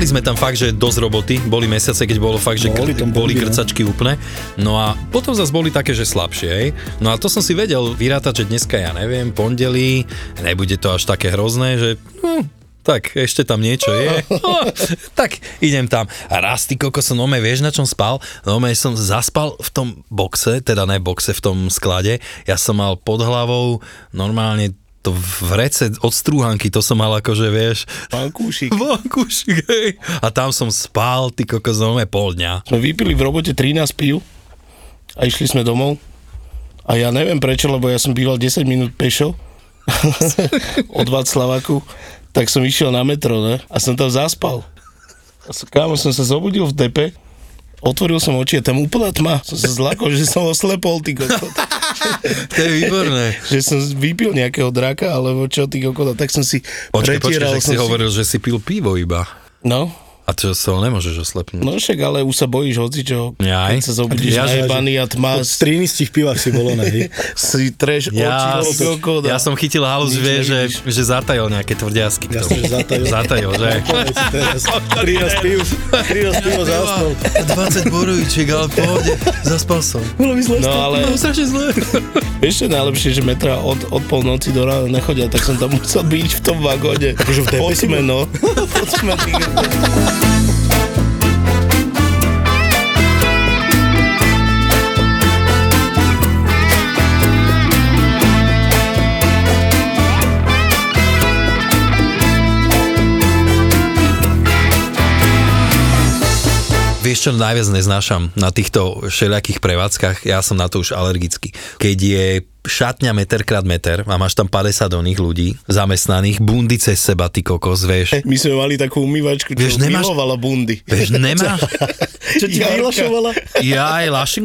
Mali sme tam fakt, že dosť roboty, boli mesiace, keď bolo fakt, že Boli tam boli no. krcačky úplne. No a potom zase boli také, že slabšie, hej. No a to som si vedel vyrátať, že dneska, ja neviem, pondelí, nebude to až také hrozné, že hm, tak ešte tam niečo je. No, tak idem tam. A raz ty koko som nome, vieš na čom spal? Nome som zaspal v tom boxe, teda ne boxe, v tom sklade. Ja som mal pod hlavou normálne to vrece od strúhanky, to som mal akože, vieš, Pán Kúšik. Vankušik, hej. A tam som spal, ty kokos, no pol dňa. Sme vypili v robote 13 pív a išli sme domov. A ja neviem prečo, lebo ja som býval 10 minút pešo od Václavaku, tak som išiel na metro, ne? A som tam zaspal. A som, kámo, som sa zobudil v depe, otvoril som oči a tam úplná tma. Som sa zlakol, že som oslepol, ty kokot. To je výborné. že som vypil nejakého draka, alebo čo, ty kokot. Tak som si počkaj, pretieral. že si som hovoril, že si pil pivo iba. No, A to sa ho nemôžeš oslepnúť. no však, ale už sa bojíš hocičo. Keď sa zobudíš Ja, najebaný a tma, V 13 pivách si bolo, ne? si treš Ja, oči, som- a- ja som chytil halus, vie, že, že zatajil nejaké tvrdiasky. k Jasne, tomu. že zatajil. Zatajil, že? Povedz si teraz. 13 piv, 13 pivo zaspal. 20 borovičiek, ale pohode, zaspal som. Bolo mi zle. No ale Bolo strašne zle. vieš čo najlepšie, že metra od, od polnoci do rána nechodia, tak som tam musel byť v tom vagóne. Akože v sme, no. Kokot. Vieš čo najviac neznášam na týchto všelijakých prevádzkach? Ja som na to už alergický. Keď je šatňa meter krát meter a máš tam 50 oných ľudí zamestnaných, bundy cez seba, ty kokos, vieš. My sme mali takú umývačku, čo Vieš, nemáš- milovala bundy. Vieš, nemáš? Čo ti Jarka. vyhlašovala? Ja aj lašin...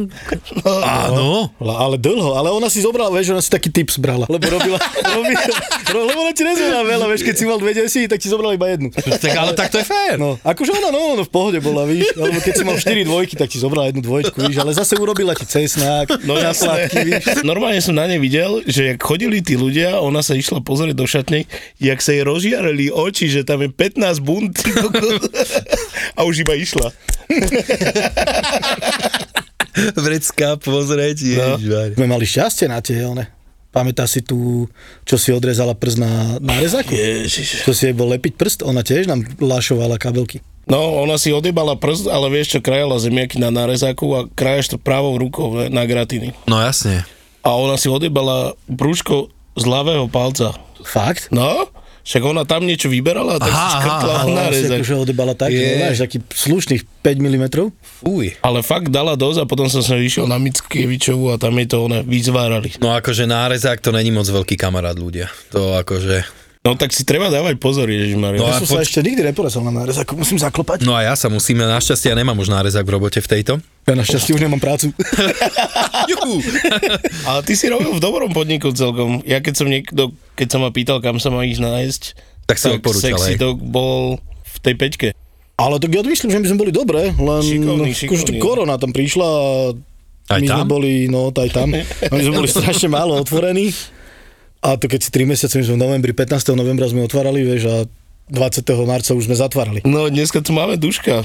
Áno. Ale dlho, ale ona si zobrala, vieš, ona si taký tips brala. Lebo robila, robila lebo ona ti nezvedá veľa, vieš, keď si mal dve desi, tak ti zobrala iba jednu. Tak ale tak to je fér. No, akože ona, no, no, v pohode bola, víš, alebo keď si mal 4 dvojky, tak ti zobrala jednu dvojčku, víš, ale zase urobila ti cesnák, No na jasné. sladky, víš. Normálne som na ne videl, že jak chodili tí ľudia, ona sa išla pozrieť do šatne, jak sa jej rozžiareli oči, že tam je 15 bund ty kokos. a už iba išla. Vrecká pozrieť, No. Sme mali šťastie na tie, one. Pamätáš si tu, čo si odrezala prst na, na rezaku? Ježiš. Čo si jej bol lepiť prst? Ona tiež nám lašovala kabelky. No, ona si odjebala prst, ale vieš čo, krajala zemiaky na nárezáku a krajaš to pravou rukou ne, na gratiny. No jasne. A ona si odjebala brúško z ľavého palca. Fakt? No, však ona tam niečo vyberala, tak Aha, si škrtla aha, Ona si nárezak. akože odebala tak, Je. že máš taký slušných 5 mm. Uj. Ale fakt dala dosť a potom som sa išiel na Mickievičovu a tam je to one vyzvárali. No akože nárezák to není moc veľký kamarát ľudia. To akože... No tak si treba dávať pozor, Ježišmaria. No No, Ja som sa poč- ešte nikdy neporezal na nárezaku, musím zaklopať. No a ja sa musíme, našťastie ja nemám už nárezák v robote v tejto. Ja našťastie už nemám prácu. Ale ty si robil v dobrom podniku celkom. Ja keď som niekto, keď sa ma pýtal, kam sa má ísť nájsť, Tak si odporúčal, sexy dog bol v tej pečke. Ale tak ja myslím, že my sme boli dobré, len Šikovný, šikovný. korona tam prišla a Aj my sme tam? boli, no aj tam, a my sme boli strašne málo otvorení. A to keď si 3 mesiace, my sme v novembri, 15. novembra sme otvárali, vieš, a 20. marca už sme zatvárali. No dneska tu máme Duška.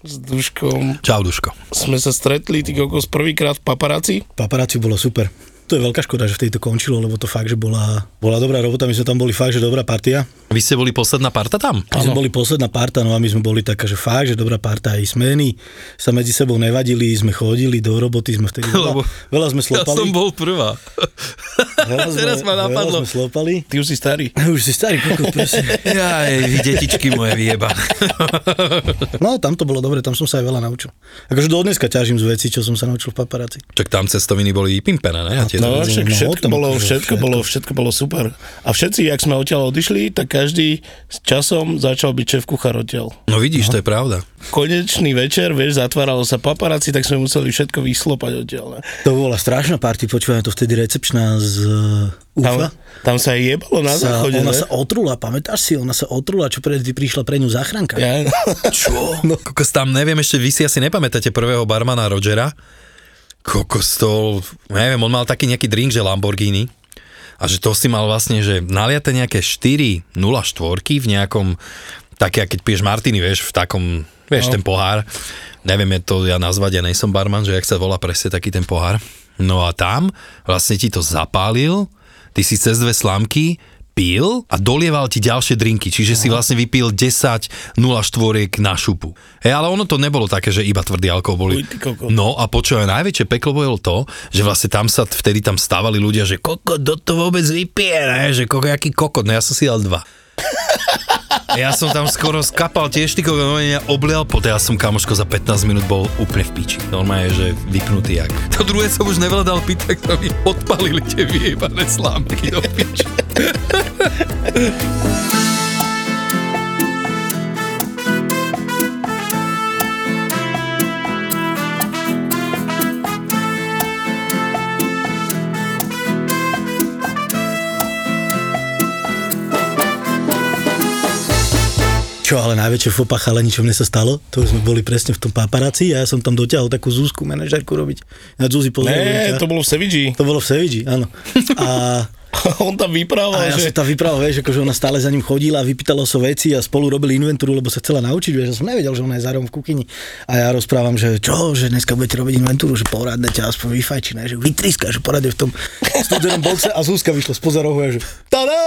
S Duškom Čau, Duško. sme sa stretli, ty kokos, prvýkrát v paparáci. Paparáci bolo super. To je veľká škoda, že v tejto končilo, lebo to fakt, že bola, bola dobrá robota, my sme tam boli fakt, že dobrá partia. Vy ste boli posledná parta tam? My sme boli posledná parta, no a my sme boli taká, že fakt, že dobrá parta, aj smeny sa medzi sebou nevadili, sme chodili do roboty, sme vtedy veľa, Lebo veľa sme Ja slopali. som bol prvá. Veľa sme, Teraz ma napadlo. Veľa sme slopali. Ty už si starý. Už si starý kokot, presne. Jaj, vy detičky moje vyjeba. No, tam to bolo dobre, tam som sa aj veľa naučil. Akože do dneska ťažím z veci, čo som sa naučil v paparáci. Čak tam cestoviny boli vypimpené, ne? A tieto No, však no, všetko, tam bolo, všetko, všetko. bolo, všetko bolo super. A všetci, jak sme odtiaľ odišli, tak každý s časom začal byť šéf kuchár odtiaľ. No vidíš, to je pravda. Konečný večer, vieš, zatváralo sa paparáci, tak sme museli všetko vyslopať odtiaľ. Ne? To bola strašná party, počúvaj to vtedy recepčná z Tam, UFA. tam sa aj jebalo na Sa, záchode, ona ne? sa otrula, pamätáš si? Ona sa otrula, čo pred prišla pre ňu záchranka. Ja, Čo? No, kokos tam, neviem, ešte vy si asi nepamätáte prvého barmana Rogera. Kokos to, neviem, on mal taký nejaký drink, že Lamborghini. A že to si mal vlastne, že naliate nejaké 4 0 štvorky v nejakom, také, keď piješ Martiny, vieš, v takom, vieš, no. ten pohár. Neviem je to ja nazvať, ja nejsom barman, že jak sa volá presne taký ten pohár. No a tam vlastne ti to zapálil, ty si cez dve slámky pil a dolieval ti ďalšie drinky, čiže si vlastne vypil 10 0 štvoriek na šupu. Hej, ale ono to nebolo také, že iba tvrdý alkohol boli. No a počúvaj, najväčšie peklo bolo to, že vlastne tam sa vtedy tam stávali ľudia, že kokot, do to vôbec vypije, ne? že koko, jaký kokot, no ja som si dal dva. Ja som tam skoro skapal tiež ty kokot, normálne mňa oblial, poté ja som kamoško za 15 minút bol úplne v piči. Normálne, že vypnutý jak. To druhé som už nevládal piť, tak to mi odpalili tie vyjebané slámky do piči. Čo ale najväčšie fopa chalani, čo mne sa stalo, to sme boli presne v tom paparáci a ja som tam dotiahol takú Zuzku manažerku robiť. Ja Zuzi Ne, pozdravujem ťa. to bolo v Sevigi. to bolo v Sevigi, áno. A On tam vyprával, A ja že... som tam vyprával, vieš, akože ona stále za ním chodila, vypýtala sa veci a spolu robili inventúru, lebo sa chcela naučiť, vieš, ja som nevedel, že ona je zároveň v kuchyni. A ja rozprávam, že čo, že dneska budete robiť inventúru, že poradne ťa aspoň vyfajči, ne, že vytriska, že poradne v tom studenom boxe a Zuzka vyšla spoza rohu a že tada!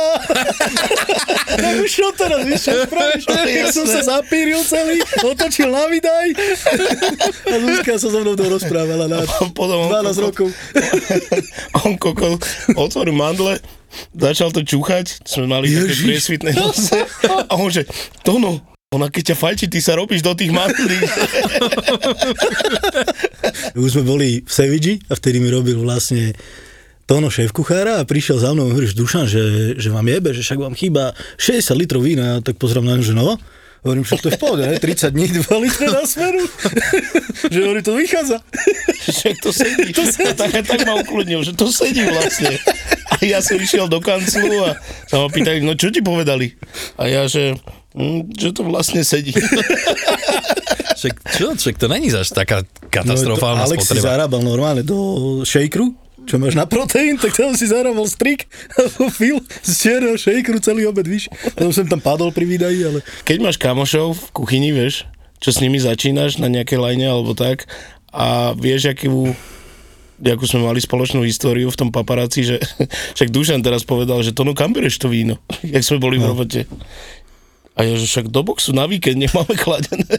už čo teraz, vieš, čo spravíš? Ja som sa zapíril celý, otočil na vydaj a Zuzka sa so mnou to rozprávala na Potom on 12 kokot- rokov. on koko otvoril mandle, začal to čúchať, sme mali také Ježiš. priesvitné nose a on že, Tono, ona keď ťa fajči, ty sa robíš do tých mandlí. Už sme boli v Sevigi a vtedy mi robil vlastne Tono šéf kuchára a prišiel za mnou a hovoríš, Dušan, že, že vám jebe, že však vám chýba 60 litrov vína. Tak pozriem na ňu, že no. Hovorím, však to je v pohode, ne? 30 dní, 2 litre na smeru. že hovorí, to vychádza. Však to sedí. To sedí. A tak, tak ma ukludnil, že to sedí vlastne. Ja som išiel do kanclu a sa ma pýtali, no čo ti povedali? A ja, že, hm, že to vlastne sedí. Však, čo, však to není zaž taká katastrofálna no, to Alex si spotreba. zarábal normálne do shakeru, čo máš na proteín, tak tam si zarábal strik a fil z čierneho shakeru celý obed, víš. Potom som tam padol pri výdaji, ale Keď máš kamošov v kuchyni, vieš, čo s nimi začínaš na nejakej lajne alebo tak a vieš, akú akú sme mali spoločnú históriu v tom paparáci, že však Dušan teraz povedal, že to no kam bereš to víno, jak sme boli v robote. A ja, že však do boxu na víkend nemáme chladené.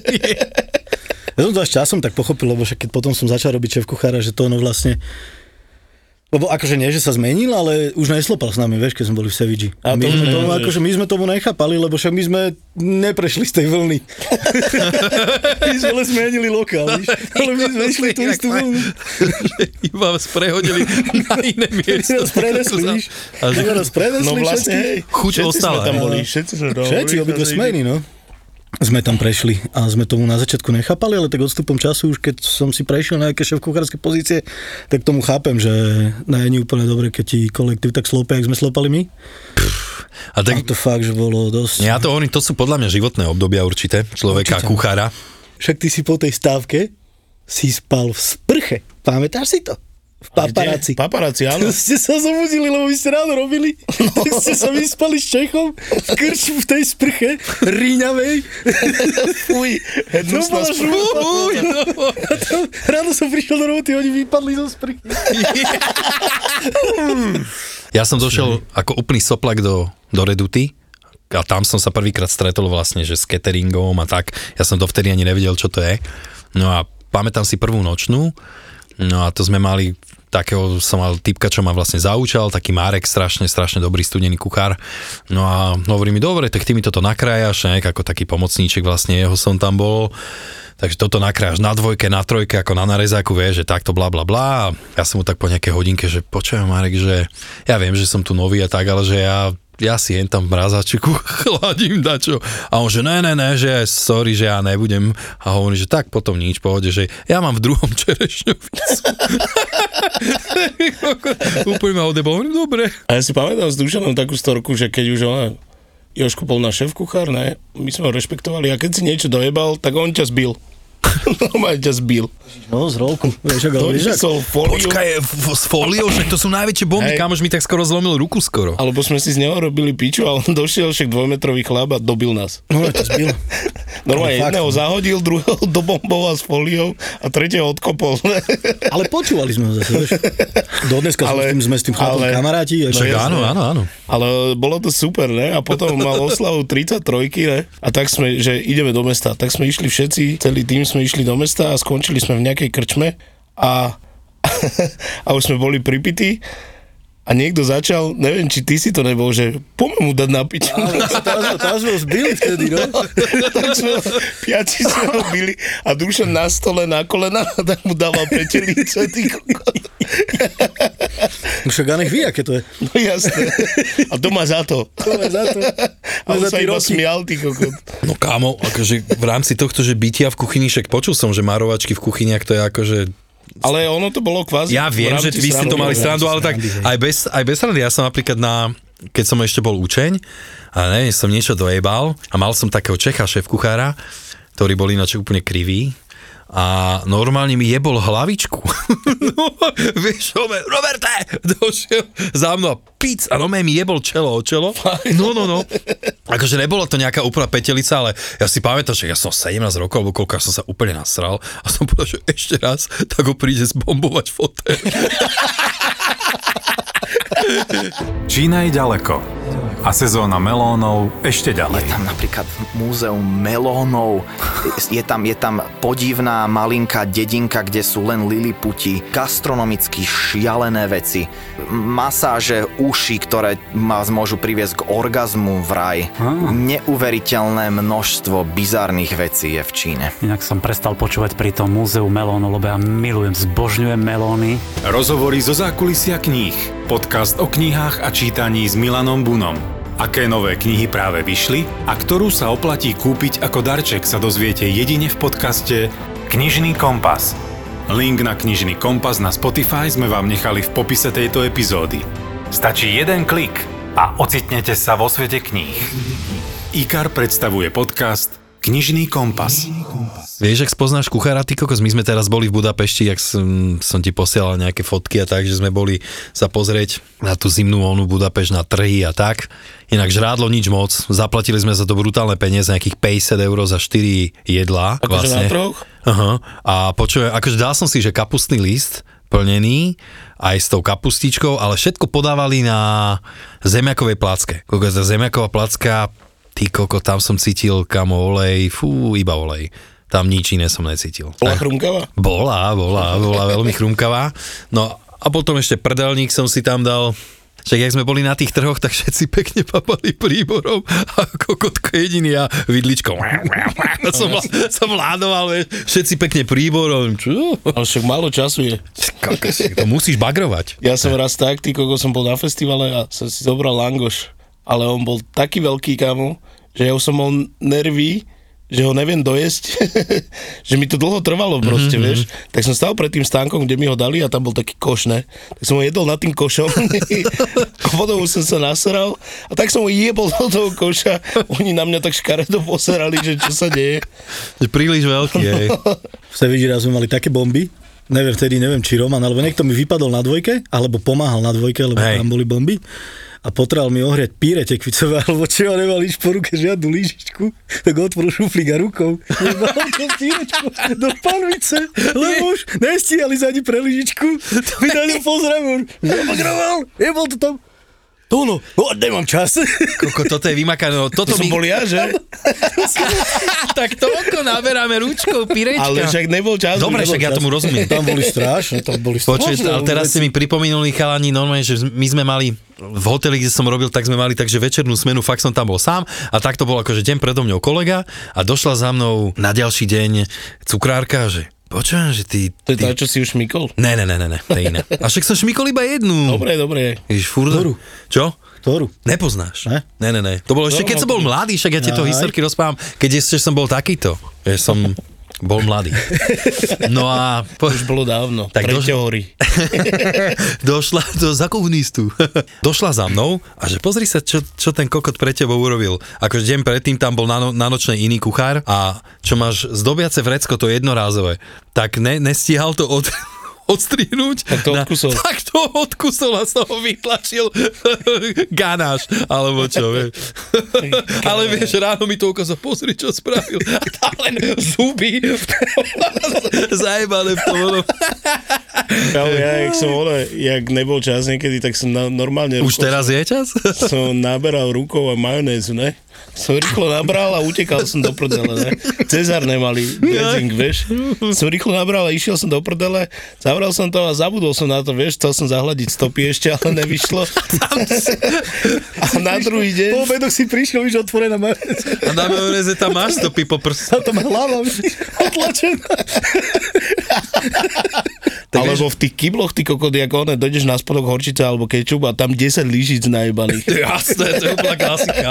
Ja som to až časom tak pochopil, lebo však keď potom som začal robiť šéf kuchára, že to ono vlastne lebo akože nie, že sa zmenil, ale už neslopal s nami, vieš, keď sme boli v Sevigi. A my, to sme tomu, akože my sme tomu nechápali, lebo však my sme neprešli z tej vlny. my sme len zmenili lokál, víš. Ale my sme išli tú istú vlnu. Iba vás prehodili na iné miesto. Nás prenesli, víš. A že- Nás prenesli No vlastne, hej, Chuť všetci ostala, sme tam boli, všetci sme Všetci, obidve smeny, no. Sme tam prešli a sme tomu na začiatku nechápali, ale tak odstupom času, už keď som si prešiel na nejaké šéf-kuchárske pozície, tak tomu chápem, že není úplne dobre, keď ti kolektív tak slope, jak sme slopali my. A A tak, to fakt, že bolo dosť... ja to hovorím, to sú podľa mňa životné obdobia určité, človeka, Určite. kuchára. Však ty si po tej stávke si spal v sprche. Pamätáš si to? V paparáci. Paparáci, áno. ste sa zobudili, lebo vy ste ráno robili. No. Tak ste sa vyspali s Čechom v krču v tej sprche, ríňavej. Fuj, To bola to, ráno som prišiel do roboty, oni vypadli zo sprchy. Ja som došiel ako úplný soplak do, do Reduty a tam som sa prvýkrát stretol vlastne, že s cateringom a tak. Ja som dovtedy ani nevedel, čo to je. No a pamätám si prvú nočnú, no a to sme mali takého som mal typka, čo ma vlastne zaučal, taký Marek, strašne, strašne dobrý studený kuchár. No a hovorí mi, dobre, tak ty mi toto nakrájaš, ne, ako taký pomocníček vlastne, jeho som tam bol. Takže toto nakrájaš na dvojke, na trojke, ako na narezáku, vieš, že takto bla bla bla. Ja som mu tak po nejakej hodinke, že počujem Marek, že ja viem, že som tu nový a tak, ale že ja ja si jen tam v mrazačiku chladím dačo. A on že ne, ne, ne, že sorry, že ja nebudem. A hovorí, že tak potom nič, pohode, že ja mám v druhom čerešňovicu. Úplne ma odebol, hovorím, dobre. A ja si pamätám s Dušanom takú storku, že keď už ona Jožko bol náš šéf kuchár, ne? My sme ho rešpektovali a keď si niečo dojebal, tak on ťa zbil. Normálne ťa zbil. No, z rolku. Vieš, ako, fóliu, Počkaj, s fóliou, však to sú najväčšie bomby, Hej. kamož mi tak skoro zlomil ruku skoro. alebo sme si z neho robili piču a on došiel však dvojmetrový chlap a dobil nás. no, to zbil. Normálne Ale fakt, jedného no. zahodil, druhého dobomboval s fóliou a tretieho odkopol. Ale počúvali sme ho zase, vieš. Dodneska ale, Ale- sme s tým chlapom ale- kamaráti. No však. Áno, áno, áno. Ale bolo to super, ne? A potom mal oslavu 33, ne? A tak sme, že ideme do mesta. Tak sme išli všetci, celý tým sme išli do mesta a skončili sme v nejakej krčme a, a už sme boli pripití a niekto začal, neviem, či ty si to nebol, že poďme mu dať napiť. Teraz, sme- ho zbili vtedy, no. tak sme, piati sme ho bili a Dušan na stole na kolena tak mu dával petelice, ty kokos. No Však a nech vie, aké to je. No jasné. A to má za to. To za to. A on sa iba roky. smial, ty kokot. No kámo, akože v rámci tohto, že bytia v kuchyni, však počul som, že marovačky v kuchyniach to je akože Ale ono to bolo kvázi... Ja viem, že vy ste to mali srandu, ale tak aj bez, aj bez srandy. Ja som napríklad na, keď som ešte bol učeň, a neviem, som niečo dojebal a mal som takého Čecha, šéf kuchára, ktorý bol ináč úplne krivý a normálne mi jebol hlavičku. no, vieš, ome, Roberte, došiel za mnou a pic a normálne mi jebol čelo o čelo. No, no, no. Akože nebolo to nejaká úplná petelica, ale ja si pamätám, že ja som 17 rokov, alebo koľko som sa úplne nasral a som povedal, že ešte raz, tak ho príde zbombovať fotel. Čína je ďaleko a sezóna melónov ešte Je ďalej. tam napríklad múzeum melónov, je tam, je tam podivná malinká dedinka, kde sú len liliputi, gastronomicky šialené veci, masáže uši, ktoré vás môžu priviesť k orgazmu v raj. Neuveriteľné množstvo bizarných vecí je v Číne. Inak som prestal počúvať pri tom múzeu melónu, lebo ja milujem, zbožňujem melóny. Rozhovory zo zákulisia kníh. Podcast o knihách a čítaní s Milanom Bunom. Aké nové knihy práve vyšli a ktorú sa oplatí kúpiť ako darček sa dozviete jedine v podcaste Knižný kompas. Link na Knižný kompas na Spotify sme vám nechali v popise tejto epizódy. Stačí jeden klik a ocitnete sa vo svete kníh. IKAR predstavuje podcast Knižný kompas. Vieš, ak spoznáš kuchára, ty kokos, my sme teraz boli v Budapešti, jak som, som ti posielal nejaké fotky a tak, že sme boli sa pozrieť na tú zimnú onu Budapešť na trhy a tak. Inak žrádlo nič moc, zaplatili sme za to brutálne peniaze, nejakých 50 eur za 4 jedlá. Akože na troch? Aha. A počujem, akože dal som si, že kapustný list plnený, aj s tou kapustičkou, ale všetko podávali na zemiakovej placke. Kokos, tá zemiaková placka, ty koko, tam som cítil kamo olej, fú, iba olej. Tam nič iné som necítil. Bola chrumkavá? Bola, bola, bola veľmi chrumkavá. No a potom ešte prdelník som si tam dal. Však jak sme boli na tých trhoch, tak všetci pekne papali príborom a kokotko jediný a vidličkou. som, som ládoval, všetci pekne príborom. Čo? Ale však málo času je. To musíš bagrovať. Ja som raz tak, ty kogo som bol na festivale a som si zobral langoš. Ale on bol taký veľký, kamo, že ja už som mal nervy, že ho neviem dojesť, že mi to dlho trvalo proste, mm-hmm. vieš. Tak som stal pred tým stánkom, kde mi ho dali a tam bol taký koš, ne. Tak som ho jedol nad tým košom a potom už som sa nasral a tak som ho jebol do toho koša. Oni na mňa tak škaredo poserali, že čo sa deje. Že príliš veľký, hej. V Seviži raz sme mali také bomby, neviem vtedy, neviem či Roman, alebo niekto mi vypadol na dvojke, alebo pomáhal na dvojke, lebo Hej. tam boli bomby a potreboval mi ohriať píre tekvicové, alebo čo, a nemal nič po ruke, žiadnu lyžičku, tak otvoril šuflík a rukou. Jebal to pírečku do panvice, lebo už nestíhali za ani pre lyžičku. Vydali pozriem, už zabagroval, jebol to tam. To no, o, nemám čas. Koko, toto je vymakané. No, toto To som my... bol ja, že? tak toľko naberáme ručkou, pirečka. Ale však nebol čas. Dobre, však ja tomu rozumiem. Tam boli strašné, tam boli Počuť, strašné. ale teraz ste mi pripomenuli chalani normálne, že my sme mali v hoteli, kde som robil, tak sme mali takže večernú smenu, fakt som tam bol sám a tak to bol akože deň predo mňou kolega a došla za mnou na ďalší deň cukrárka, že počujem, že ty... To je ty... to, čo si už šmykol? Ne, ne, ne, ne, ne, to je iné. A však som šmykol iba jednu. Dobre, dobre. Ježiš, furt... Ktorú? Čo? Ktorú? Nepoznáš? Ne? Ne, ne, ne. To bolo ešte, keď som bol mladý, však ja tieto Aj. historky rozprávam, keď ešte som bol takýto. Že som bol mladý. No a... Po... Už bolo dávno. Tak doš- hory. došla to za komunistu. Došla za mnou a že pozri sa, čo, čo ten kokot pre tebou urobil. Akože deň predtým tam bol na, no, na nočnej iný kuchár a čo máš zdobiace vrecko, to jednorázové, tak ne, nestíhal to od, odstrihnúť. Tak to odkusol. tak to odkusol a z toho vytlačil ganáš, alebo čo, vieš. Ale vieš, ráno mi to ukázal, pozri, čo spravil. A tam len zuby zajebané v tom. Ja, ja, jak som ole, jak nebol čas niekedy, tak som na, normálne Už rukou teraz je čas? som naberal rukou a majonézu, ne? Som rýchlo nabral a utekal som do prdele, ne? Cezar nemali dressing, vieš? Som rýchlo nabral a išiel som do prdele, zavral som to a zabudol som na to, vieš, chcel som zahľadiť stopy ešte, ale nevyšlo. A na druhý deň... Po obedoch si prišiel, už otvorená majonéza. A na majonéze tam máš stopy po prstu. A tam hlava otlačená. Alebo v tých kybloch, ty kokot, ako one, dojdeš na spodok horčica alebo kečup a tam 10 lyžic najebaných. Jasné, to je úplná klasika.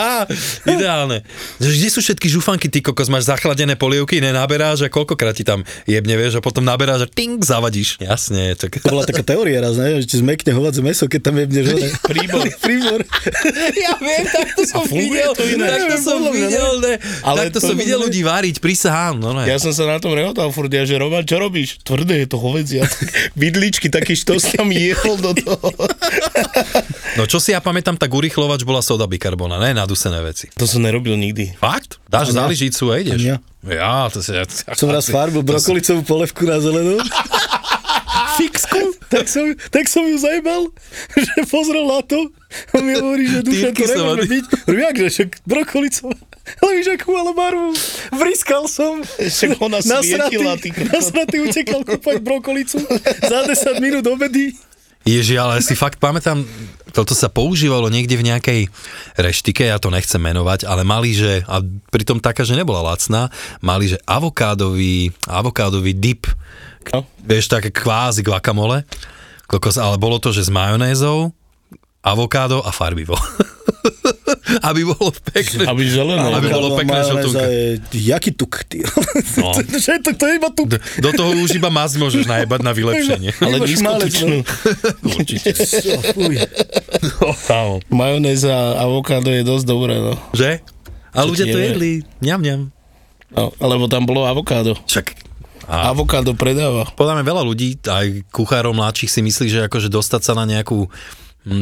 Ideálne. Kde sú všetky žufanky, ty kokos, máš zachladené polievky, nenaberáš a koľkokrát ti tam jebne, vieš, a potom naberáš a ting, zavadíš. Jasne, tak... To bola taká teória raz, ne? že zmekne hovadzie meso, keď tam jebneš. Príbor. Príbor. Ja viem, takto som funguje videl, to inak? takto som videl, ne. Ale takto to- som videl ľudí váriť, prisahám, no ne. Ja som sa na tom rehotal furt, ja, že Roman, čo robíš? Tvrdé je to hovedzia. Vidličky, taký štos tam jehol do toho. No čo si ja pamätám, tak urychlovač bola soda bikarbona, ne, nadusené veci. To som nerobil nikdy. Fakt? Dáš A ja. záližicu a ideš? A ja. To si... Ja, Som raz farbil brokolicovú polevku na zelenú. Fixku. Tak som, tak som ju zajebal, že pozrel na to a mi hovorí, že duša to nemôže byť. Jakže, však brokolicová. Ale víš, akú mala barvu. Vriskal som. Však ona svietila. Nasratý utekal kúpať brokolicu za 10 minút obedy. Ježi, ale si fakt pamätám, toto sa používalo niekde v nejakej reštike, ja to nechcem menovať, ale mali, že, a pritom taká, že nebola lacná, mali, že avokádový, avokádový dip, No. vieš, také kvázi guacamole, kokos, ale bolo to, že s majonézou, avokádo a farbivo. Aby bolo pekné. Aby zelené. Aby bolo. pekné žltunka. je jaký tuk, ty. No. Že to, to je iba tuk. D- Do toho už iba masť môžeš najebať na vylepšenie. Ale nízkotučnú. Určite. Jo, fuj. Kámo. Majonéza a avokádo je dosť dobré, no. Že? A ľudia to jedli. Ňam, ňam. no. Lebo tam bolo avokádo. Však a Avokádo predáva. podľa mňa veľa ľudí, aj kuchárov mladších si myslí, že akože dostať sa na nejakú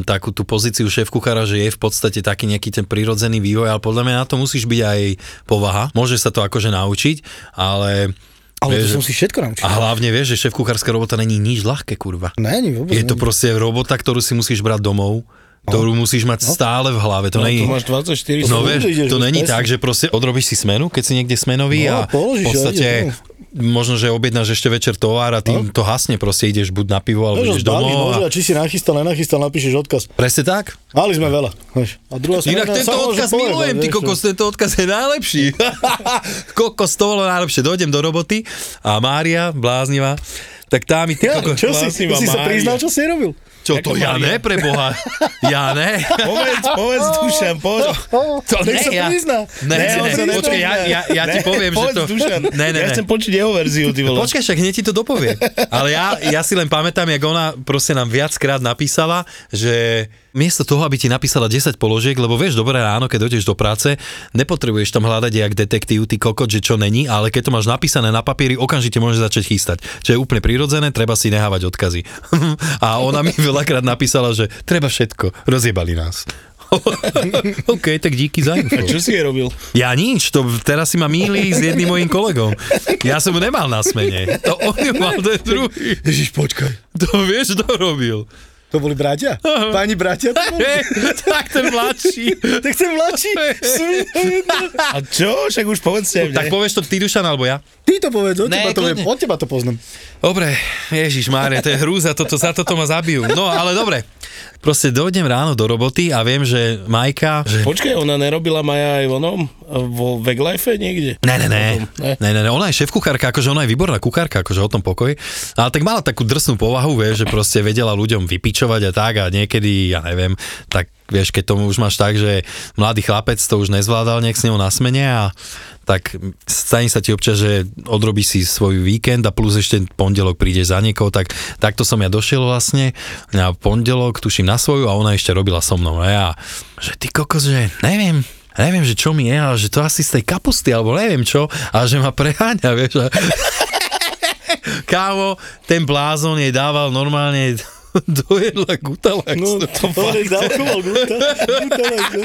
takú tú pozíciu šéf kuchára, že je v podstate taký nejaký ten prirodzený vývoj, ale podľa mňa na to musíš byť aj povaha. Môže sa to akože naučiť, ale... Ale to vieš, som si všetko naučil. A hlavne vieš, že šéf kuchárska robota není nič ľahké, kurva. Není vôbec. Je to není. proste robota, ktorú si musíš brať domov, ktorú musíš mať stále v hlave. To No, není... tu máš 24 No no, vieš, to není presne. tak, že proste odrobíš si smenu, keď si niekde smenový No, a položíš v podstate možno, že objednáš ešte večer tovar a tým to hasne, proste ideš buď na pivo, alebo Vieš, ideš domov. môže, A... a či si nachystal, nenachystal, napíšeš odkaz. Presne tak. Mali sme veľa. Vieš. A druhá Inak strana, tento samozrejme, odkaz poviem, milujem, ty kokos, tento odkaz je najlepší. kokos, to bolo najlepšie. Dojdem do roboty a Mária, bláznivá, tak tá mi ty Ja, kokos... čo si, si sa priznal, čo si robil? Čo to, ja ne, preboha. Ja ne. Povedz, povedz, Dušan, poď. To Nech ne, sa ja... prizná. Ne, Ne, ne, ne, počkaj, ja, ja, ja ti poviem, že povedz, to... Dušan, Ne, ne, ja ne. chcem počuť jeho verziu, ty vole. Počkaj, však hneď ti to dopovie. Ale ja, ja si len pamätám, jak ona proste nám viackrát napísala, že miesto toho, aby ti napísala 10 položiek, lebo vieš, dobré ráno, keď dojdeš do práce, nepotrebuješ tam hľadať jak detektív, ty kokot, že čo není, ale keď to máš napísané na papieri, okamžite môžeš začať chystať. Čo je úplne prirodzené, treba si nehávať odkazy. A ona mi veľakrát napísala, že treba všetko, rozjebali nás. OK, tak díky za info. Čo si je robil? Ja nič, to teraz si ma míli s jedným mojím kolegom. Ja som ho nemal na smene. To on ju mal ten druhý. Ježiš, počkaj. To vieš, kto robil. To boli bratia? Páni bratia to boli? tak ten mladší. tak ten mladší. A čo? Však už povedzte Tak mne. povieš to ty, Dušan, alebo ja? Ty to povedz, od Ne, teba to viem, od teba to poznám. Dobre, Ježiš Mária, to je hrúza, toto, za toto ma zabijú. No, ale dobre. Proste dojdem ráno do roboty a viem, že Majka... Že... Počkaj, ona nerobila Maja aj onom? Vo Veglife niekde? Ne, ne, ne. Ne? Ne, ne, ona je šéf kuchárka, akože ona je výborná kuchárka, akože o tom pokoji. Ale tak mala takú drsnú povahu, vieš, že proste vedela ľuďom vypičovať a tak a niekedy, ja neviem, tak vieš, keď tomu už máš tak, že mladý chlapec to už nezvládal nejak s ňou na smene a tak stane sa ti občas, že odrobíš si svoj víkend a plus ešte pondelok prídeš za niekoho, tak takto som ja došiel vlastne na pondelok, tuším na svoju a ona ešte robila so mnou. A ja, že ty kokos, že neviem, neviem, že čo mi je, ale že to asi z tej kapusty, alebo neviem čo, a že ma preháňa, vieš. Kámo, ten blázon jej dával normálne do jedla gutalax. No, to fakt. dávkoval guta. Gutalax, no.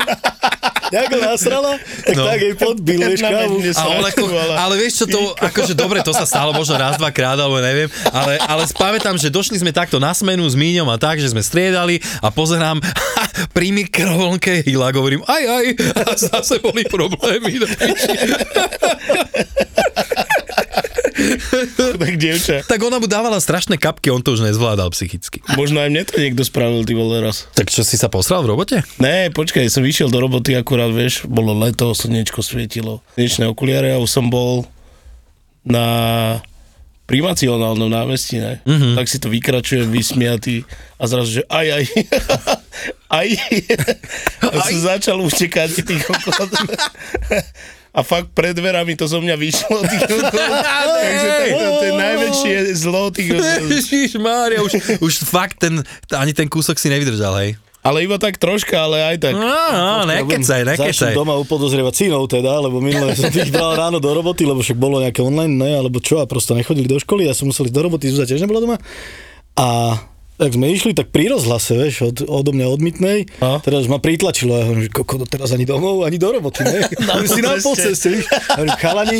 Jak ho nasrala, tak No. tak jej podbil, vieš, kávu. A on ako, ale vieš čo to, akože dobre, to sa stalo možno raz, dva krát, alebo neviem, ale, ale spamätám, že došli sme takto na smenu s Míňom a tak, že sme striedali a pozerám pri mikrovlnke Hila, hovorím aj, aj, a zase boli problémy. Tak dievča. tak ona mu dávala strašné kapky, on to už nezvládal psychicky. Možno aj mne to niekto spravil, ty vole raz. Tak čo si sa posral v robote? Ne, počkaj, som išiel do roboty akurát, vieš, bolo leto, slnečko svietilo, slnečné okuliare a už som bol na primacionálnom námestí, ne? Mm-hmm. Tak si to vykračujem, vysmiatý a zrazu, že aj, aj, aj. A som začal utekať tých okolo. A fakt pred dverami to zo mňa vyšlo. Takže to, je najväčšie zlo tých Mária, už, už fakt ten, ani ten kúsok si nevydržal, hej? Ale iba tak troška, ale aj tak. No, no, nekecaj, nekecaj. Začnem doma upodozrievať synov teda, lebo minule som ich bral ráno do roboty, lebo však bolo nejaké online, ne, alebo čo, a prosto nechodili do školy, ja som musel ísť do roboty, Zuzá tiež nebola doma. A tak sme išli tak pri rozhlase, vieš, od, odo mňa odmitnej, A? teraz ma pritlačilo, ja hovorím, koko, teraz ani domov, ani do roboty, ne? Na si na polceste. A hovorím, chalani,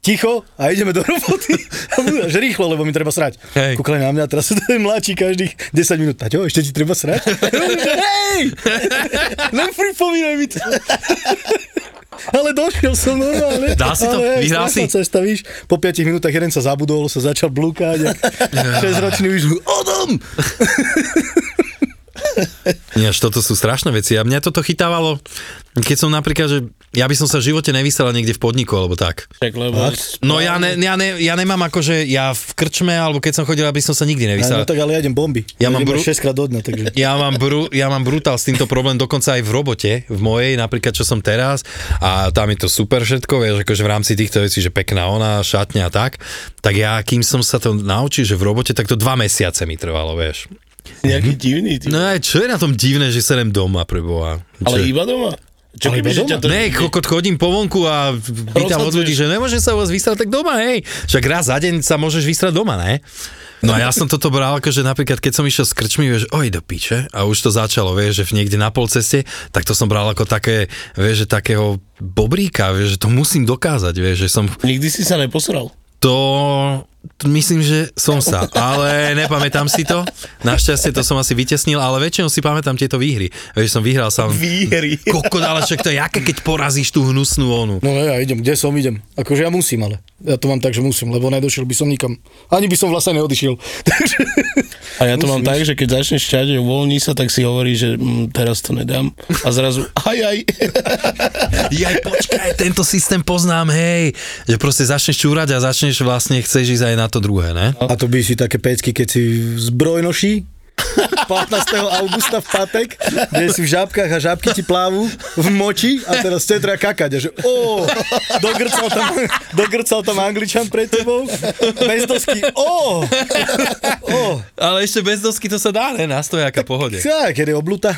ticho a ideme do roboty. A budú, že rýchlo, lebo mi treba srať. Hej. Kúkali na mňa, teraz sa ten mladší každých 10 minút. Taťo, ešte ti treba srať? Hej! Len pripomínaj mi to. Ale došiel som normálne. Dal si to? Ale, Vyhral si? Cesta, víš, po 5 minútach jeden sa zabudol, sa začal blúkať. jak 6-ročný už, Odom! Nie, až toto sú strašné veci. A mňa toto chytávalo, keď som napríklad, že ja by som sa v živote nevysel niekde v podniku, alebo tak. Tak, lebo... No ja, ne, ja, ne, ja nemám akože, ja v krčme, alebo keď som chodil, aby som sa nikdy No, nevysel. tak ale ja idem bomby. Ja mám idem bru- 6 krát do dňa, takže... Ja mám, bru, ja mám brutál s týmto problém dokonca aj v robote, v mojej, napríklad čo som teraz a tam je to super všetko, vieš, akože v rámci týchto vecí, že pekná ona, šatňa a tak, tak ja, kým som sa to naučil, že v robote, tak to dva mesiace mi trvalo, vieš. Nejaký divný. Ty. No aj čo je na tom divné, že sa idem doma preboha? Ale iba doma? Čo Ale keby, že to... Ne, kokot, chodím po vonku a pýtam od ľudí, že nemôže sa u vás vysrať tak doma, hej. Však raz za deň sa môžeš vysrať doma, ne? No a ja som toto bral, akože napríklad, keď som išiel s krčmi, vieš, oj do piče, a už to začalo, vieš, že niekde na polceste, tak to som bral ako také, vieš, že takého bobríka, vieš, že to musím dokázať, vieš, že som Nikdy si sa neposral. to myslím, že som sa, ale nepamätám si to. Našťastie to som asi vytesnil, ale väčšinou si pamätám tieto výhry. Vieš, som vyhral sám. Výhry. Kokot, ale však to je jaké, keď porazíš tú hnusnú onu. No ne, ja idem, kde som, idem. Akože ja musím, ale. Ja to mám tak, že musím, lebo nedošiel by som nikam. Ani by som vlastne neodišiel. A ja to mám Musím tak, že keď začneš čať, uvoľní sa, tak si hovorí, že mm, teraz to nedám. A zrazu, aj, aj. Jaj, počkaj, tento systém poznám, hej. Že proste začneš čúrať a začneš vlastne, chceš ísť aj na to druhé, ne? A to by si také pecky, keď si v zbrojnoši 15. augusta v patek, kde si v žábkach a žábky ti plávu v moči a teraz chce treba kakať. A že ó, dogrcal tam, dogrcal tam angličan pred tebou, bez dosky, ó, ó. Ale ešte bez dosky to sa dá, ne? Na stojaka pohode. Tak, keď je obluta.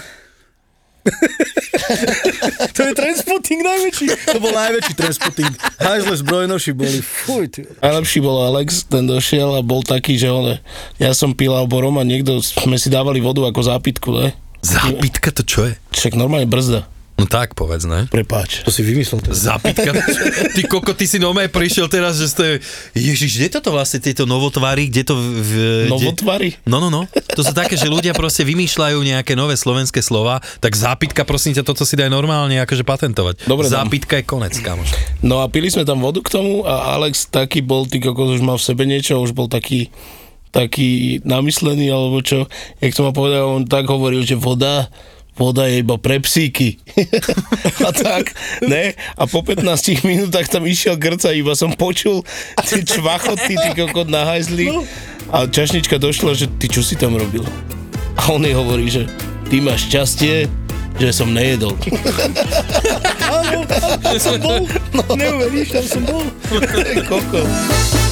To je transpotting najväčší. To bol najväčší transpotting. Hajzle zbrojnoši boli, fuj, ty. Najlepší bol Alex, ten došiel a bol taký, že on, ja som pil alebo Roma, niekto, sme si dávali vodu ako zápitku, ne? Zápitka to čo je? Však normálne brzda. No tak povedz, ne? Prepáč. To si vymyslel. To. Zapitka. Ty koko, ty si nové prišiel teraz, že ste... Ježiš, kde toto vlastne, tieto novotvary, kde to... V, Novotvary? Kde... No, no, no. To sú také, že ľudia proste vymýšľajú nejaké nové slovenské slova, tak zápitka, prosím ťa, toto si daj normálne akože patentovať. Dobre, dám. zápitka je konec, kamoš. No a pili sme tam vodu k tomu a Alex taký bol, ty kokos už mal v sebe niečo, už bol taký taký namyslený, alebo čo, jak som ma povedal, on tak hovoril, že voda, voda je iba pre psíky. a tak, ne? A po 15 minútach tam išiel grca, iba som počul tie čvachoty, ty kokot na hajzli. A čašnička došla, že ty čo si tam robil? A on jej hovorí, že ty máš šťastie, že som nejedol. Áno, tam som bol. Neuveríš, tam som bol. Kokos.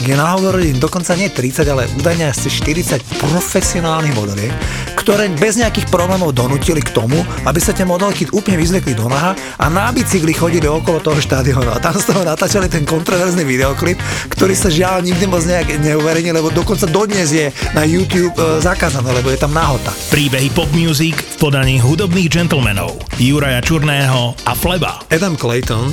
kde nahovorili dokonca nie 30, ale údajne asi 40 profesionálnych modeliek, ktoré bez nejakých problémov donútili k tomu, aby sa tie modelky úplne vyzliekli do naha a na bicykli chodili okolo toho štadiónu. A tam z toho natáčali ten kontroverzný videoklip, ktorý sa žiaľ nikdy moc nejak neuverejnil, lebo dokonca dodnes je na YouTube e, zakázané, lebo je tam nahota. príbehy pop music v podaní hudobných gentlemanov Juraja Čurného a Fleba. Adam Clayton,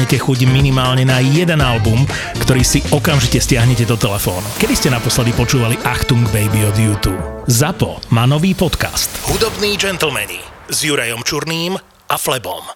chuť minimálne na jeden album, ktorý si okamžite stiahnete do telefónu. Kedy ste naposledy počúvali Achtung Baby od YouTube? ZAPO má nový podcast. Hudobní gentlemani s Jurajom Čurným a Flebom.